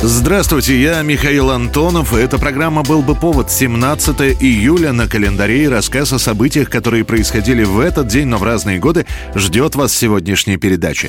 Здравствуйте, я Михаил Антонов. Эта программа «Был бы повод» 17 июля на календаре и рассказ о событиях, которые происходили в этот день, но в разные годы, ждет вас сегодняшняя передача.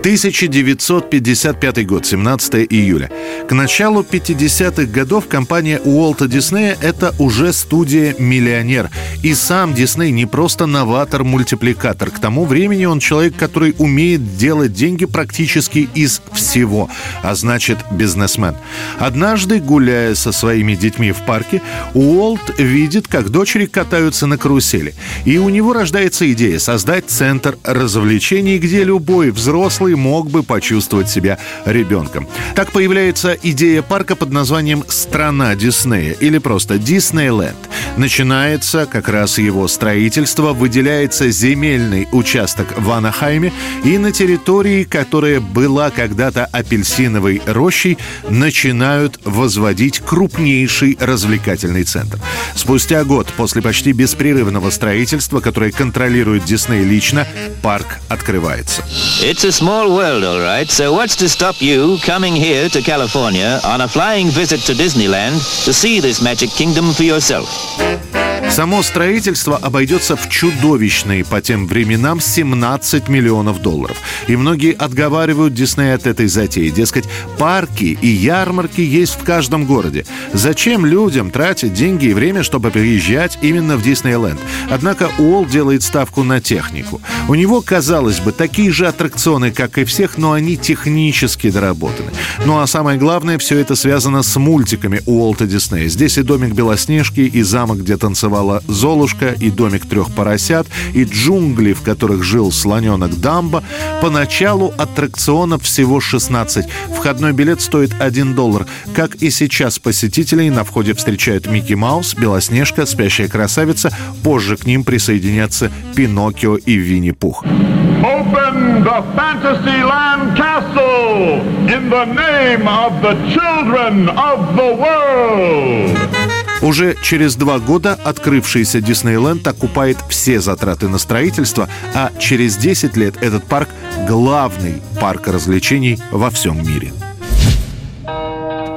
1955 год, 17 июля. К началу 50-х годов компания Уолта Диснея – это уже студия-миллионер. И сам Дисней не просто новатор-мультипликатор. К тому времени он человек, который умеет делать деньги практически из всего, а значит бизнесмен. Однажды, гуляя со своими детьми в парке, Уолт видит, как дочери катаются на карусели. И у него рождается идея создать центр развлечений, где любой взрослый который мог бы почувствовать себя ребенком. Так появляется идея парка под названием «Страна Диснея» или просто «Диснейленд». Начинается как раз его строительство, выделяется земельный участок в Анахайме, и на территории, которая была когда-то апельсиновой рощей, начинают возводить крупнейший развлекательный центр. Спустя год после почти беспрерывного строительства, которое контролирует Дисней лично, парк открывается. It's a small world, all right. So what's to stop you coming here to California on a flying visit to Disneyland to see this magic kingdom for yourself? Само строительство обойдется в чудовищные по тем временам 17 миллионов долларов. И многие отговаривают Дисней от этой затеи. Дескать, парки и ярмарки есть в каждом городе. Зачем людям тратить деньги и время, чтобы приезжать именно в Диснейленд? Однако Уолл делает ставку на технику. У него, казалось бы, такие же аттракционы, как и всех, но они технически доработаны. Ну а самое главное, все это связано с мультиками Уолта Диснея. Здесь и домик Белоснежки, и замок, где танцевал существовала Золушка и домик трех поросят, и джунгли, в которых жил слоненок Дамба. Поначалу аттракционов всего 16. Входной билет стоит 1 доллар. Как и сейчас посетителей на входе встречают Микки Маус, Белоснежка, Спящая красавица. Позже к ним присоединятся Пиноккио и Винни-Пух. Open the Fantasyland Castle in the name of the children of the world. Уже через два года открывшийся Диснейленд окупает все затраты на строительство, а через 10 лет этот парк – главный парк развлечений во всем мире.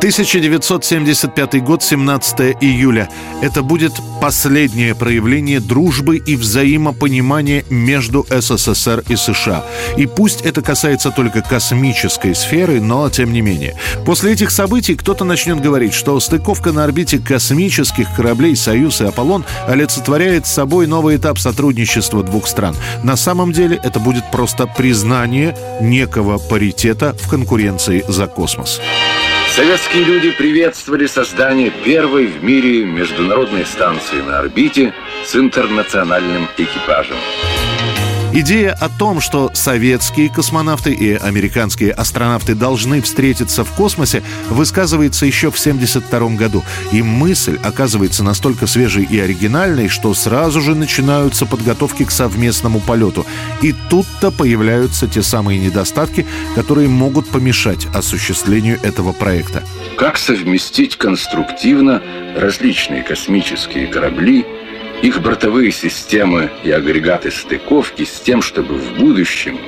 1975 год, 17 июля. Это будет последнее проявление дружбы и взаимопонимания между СССР и США. И пусть это касается только космической сферы, но тем не менее. После этих событий кто-то начнет говорить, что стыковка на орбите космических кораблей «Союз» и «Аполлон» олицетворяет собой новый этап сотрудничества двух стран. На самом деле это будет просто признание некого паритета в конкуренции за космос. Советские люди приветствовали создание первой в мире международной станции на орбите с интернациональным экипажем. Идея о том, что советские космонавты и американские астронавты должны встретиться в космосе, высказывается еще в 1972 году. И мысль оказывается настолько свежей и оригинальной, что сразу же начинаются подготовки к совместному полету. И тут-то появляются те самые недостатки, которые могут помешать осуществлению этого проекта. Как совместить конструктивно различные космические корабли – их бортовые системы и агрегаты стыковки с тем, чтобы в будущем,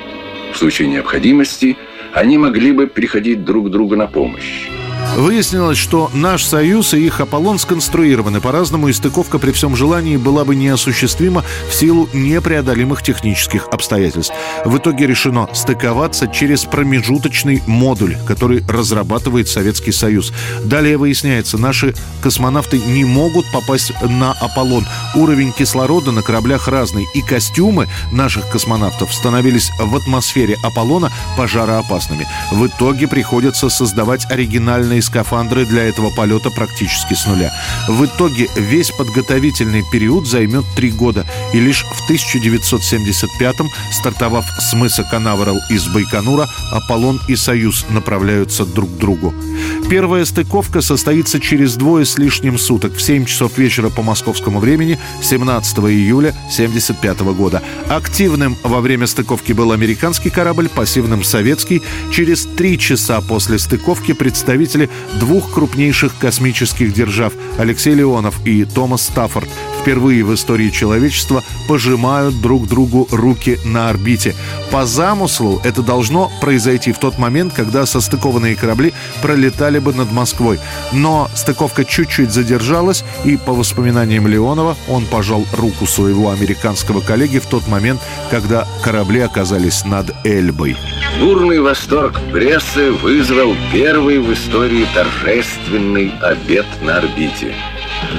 в случае необходимости, они могли бы приходить друг другу на помощь. Выяснилось, что наш «Союз» и их «Аполлон» сконструированы по-разному, и стыковка при всем желании была бы неосуществима в силу непреодолимых технических обстоятельств. В итоге решено стыковаться через промежуточный модуль, который разрабатывает Советский Союз. Далее выясняется, наши космонавты не могут попасть на «Аполлон». Уровень кислорода на кораблях разный, и костюмы наших космонавтов становились в атмосфере «Аполлона» пожароопасными. В итоге приходится создавать оригинальные скафандры для этого полета практически с нуля. В итоге весь подготовительный период займет три года. И лишь в 1975-м, стартовав с мыса Канаверал из Байконура, Аполлон и Союз направляются друг к другу. Первая стыковка состоится через двое с лишним суток в 7 часов вечера по московскому времени 17 июля 1975 года. Активным во время стыковки был американский корабль, пассивным советский. Через три часа после стыковки представители двух крупнейших космических держав Алексей Леонов и Томас Стаффорд впервые в истории человечества пожимают друг другу руки на орбите. По замыслу это должно произойти в тот момент, когда состыкованные корабли пролетали бы над Москвой. Но стыковка чуть-чуть задержалась, и по воспоминаниям Леонова он пожал руку своего американского коллеги в тот момент, когда корабли оказались над Эльбой. Бурный восторг прессы вызвал первый в истории торжественный обед на орбите –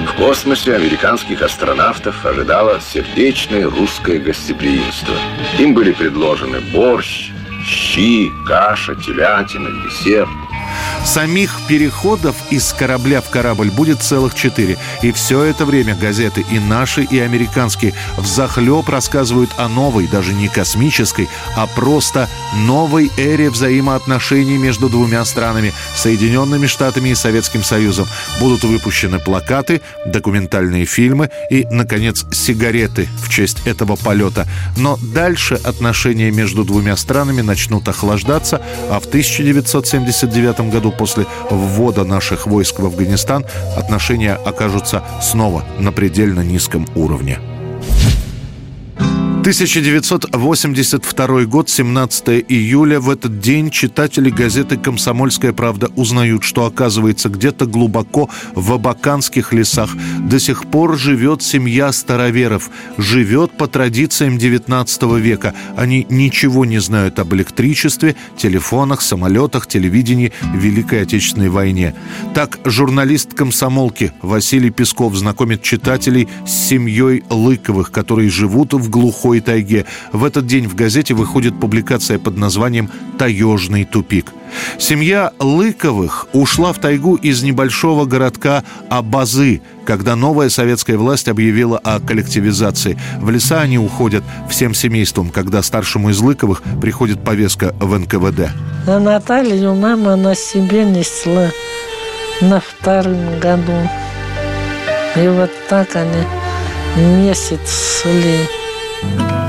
в космосе американских астронавтов ожидало сердечное русское гостеприимство. Им были предложены борщ, щи, каша, телятина, десерт – Самих переходов из корабля в корабль будет целых четыре. И все это время газеты и наши, и американские взахлеб рассказывают о новой, даже не космической, а просто новой эре взаимоотношений между двумя странами, Соединенными Штатами и Советским Союзом. Будут выпущены плакаты, документальные фильмы и, наконец, сигареты в честь этого полета. Но дальше отношения между двумя странами начнут охлаждаться, а в 1979 году после ввода наших войск в Афганистан отношения окажутся снова на предельно низком уровне. 1982 год, 17 июля. В этот день читатели газеты «Комсомольская правда» узнают, что, оказывается, где-то глубоко в абаканских лесах до сих пор живет семья староверов. Живет по традициям 19 века. Они ничего не знают об электричестве, телефонах, самолетах, телевидении, Великой Отечественной войне. Так журналист комсомолки Василий Песков знакомит читателей с семьей Лыковых, которые живут в глухой Глухой тайге. В этот день в газете выходит публикация под названием «Таежный тупик». Семья Лыковых ушла в тайгу из небольшого городка Абазы, когда новая советская власть объявила о коллективизации. В леса они уходят всем семейством, когда старшему из Лыковых приходит повестка в НКВД. А Наталью мама на себе несла на втором году. И вот так они месяц шли. Música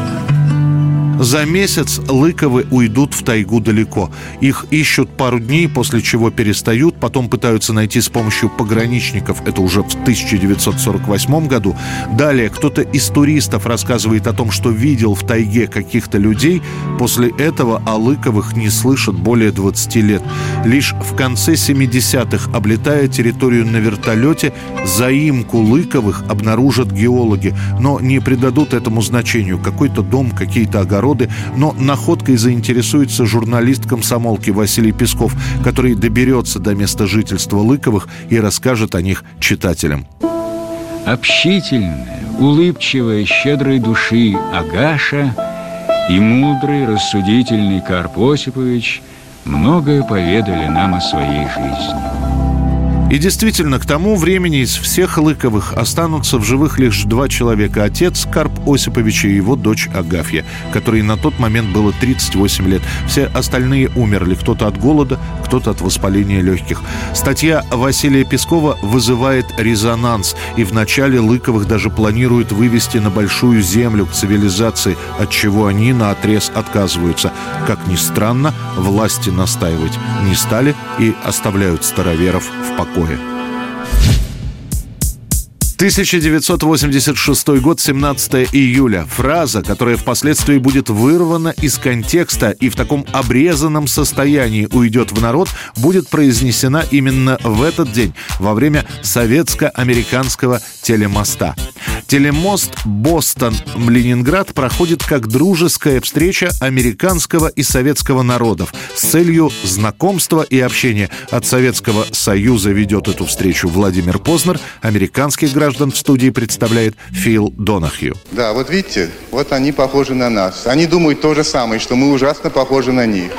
За месяц Лыковы уйдут в тайгу далеко. Их ищут пару дней, после чего перестают, потом пытаются найти с помощью пограничников. Это уже в 1948 году. Далее кто-то из туристов рассказывает о том, что видел в тайге каких-то людей. После этого о Лыковых не слышат более 20 лет. Лишь в конце 70-х, облетая территорию на вертолете, заимку Лыковых обнаружат геологи, но не придадут этому значению. Какой-то дом, какие-то огороды огороды, но находкой заинтересуется журналист комсомолки Василий Песков, который доберется до места жительства Лыковых и расскажет о них читателям. Общительная, улыбчивая, щедрой души Агаша и мудрый, рассудительный Карп Осипович многое поведали нам о своей жизни. И действительно, к тому времени из всех Лыковых останутся в живых лишь два человека. Отец Карп Осипович и его дочь Агафья, которой на тот момент было 38 лет. Все остальные умерли. Кто-то от голода, кто-то от воспаления легких. Статья Василия Пескова вызывает резонанс. И в начале Лыковых даже планируют вывести на большую землю к цивилизации, от чего они на отрез отказываются. Как ни странно, власти настаивать не стали и оставляют староверов в покое покоя. 1986 год, 17 июля. Фраза, которая впоследствии будет вырвана из контекста и в таком обрезанном состоянии уйдет в народ, будет произнесена именно в этот день, во время советско-американского телемоста. Телемост Бостон-Ленинград проходит как дружеская встреча американского и советского народов с целью знакомства и общения. От Советского Союза ведет эту встречу Владимир Познер, американских граждан в студии представляет Фил Донахью. Да, вот видите, вот они похожи на нас. Они думают то же самое, что мы ужасно похожи на них.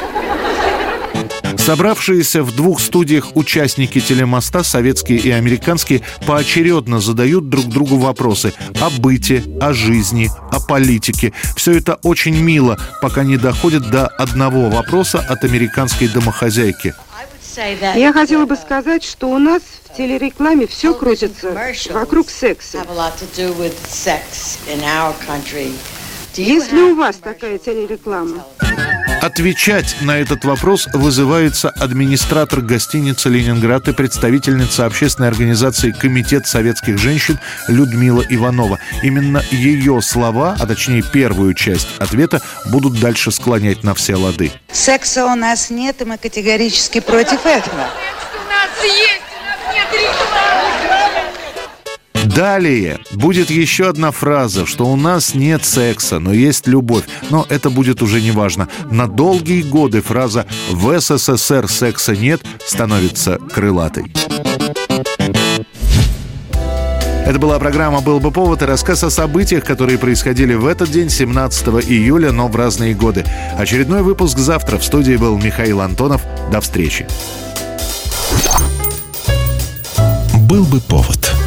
Собравшиеся в двух студиях участники телемоста, советские и американские, поочередно задают друг другу вопросы о быте, о жизни, о политике. Все это очень мило, пока не доходит до одного вопроса от американской домохозяйки. Я хотела бы сказать, что у нас в телерекламе все крутится вокруг секса. Если у вас такая телереклама, Отвечать на этот вопрос вызывается администратор гостиницы «Ленинград» и представительница общественной организации «Комитет советских женщин» Людмила Иванова. Именно ее слова, а точнее первую часть ответа, будут дальше склонять на все лады. Секса у нас нет, и мы категорически против этого. У нас есть, Далее будет еще одна фраза, что у нас нет секса, но есть любовь. Но это будет уже не важно. На долгие годы фраза «в СССР секса нет» становится крылатой. Это была программа «Был бы повод» и рассказ о событиях, которые происходили в этот день, 17 июля, но в разные годы. Очередной выпуск завтра. В студии был Михаил Антонов. До встречи. «Был бы повод»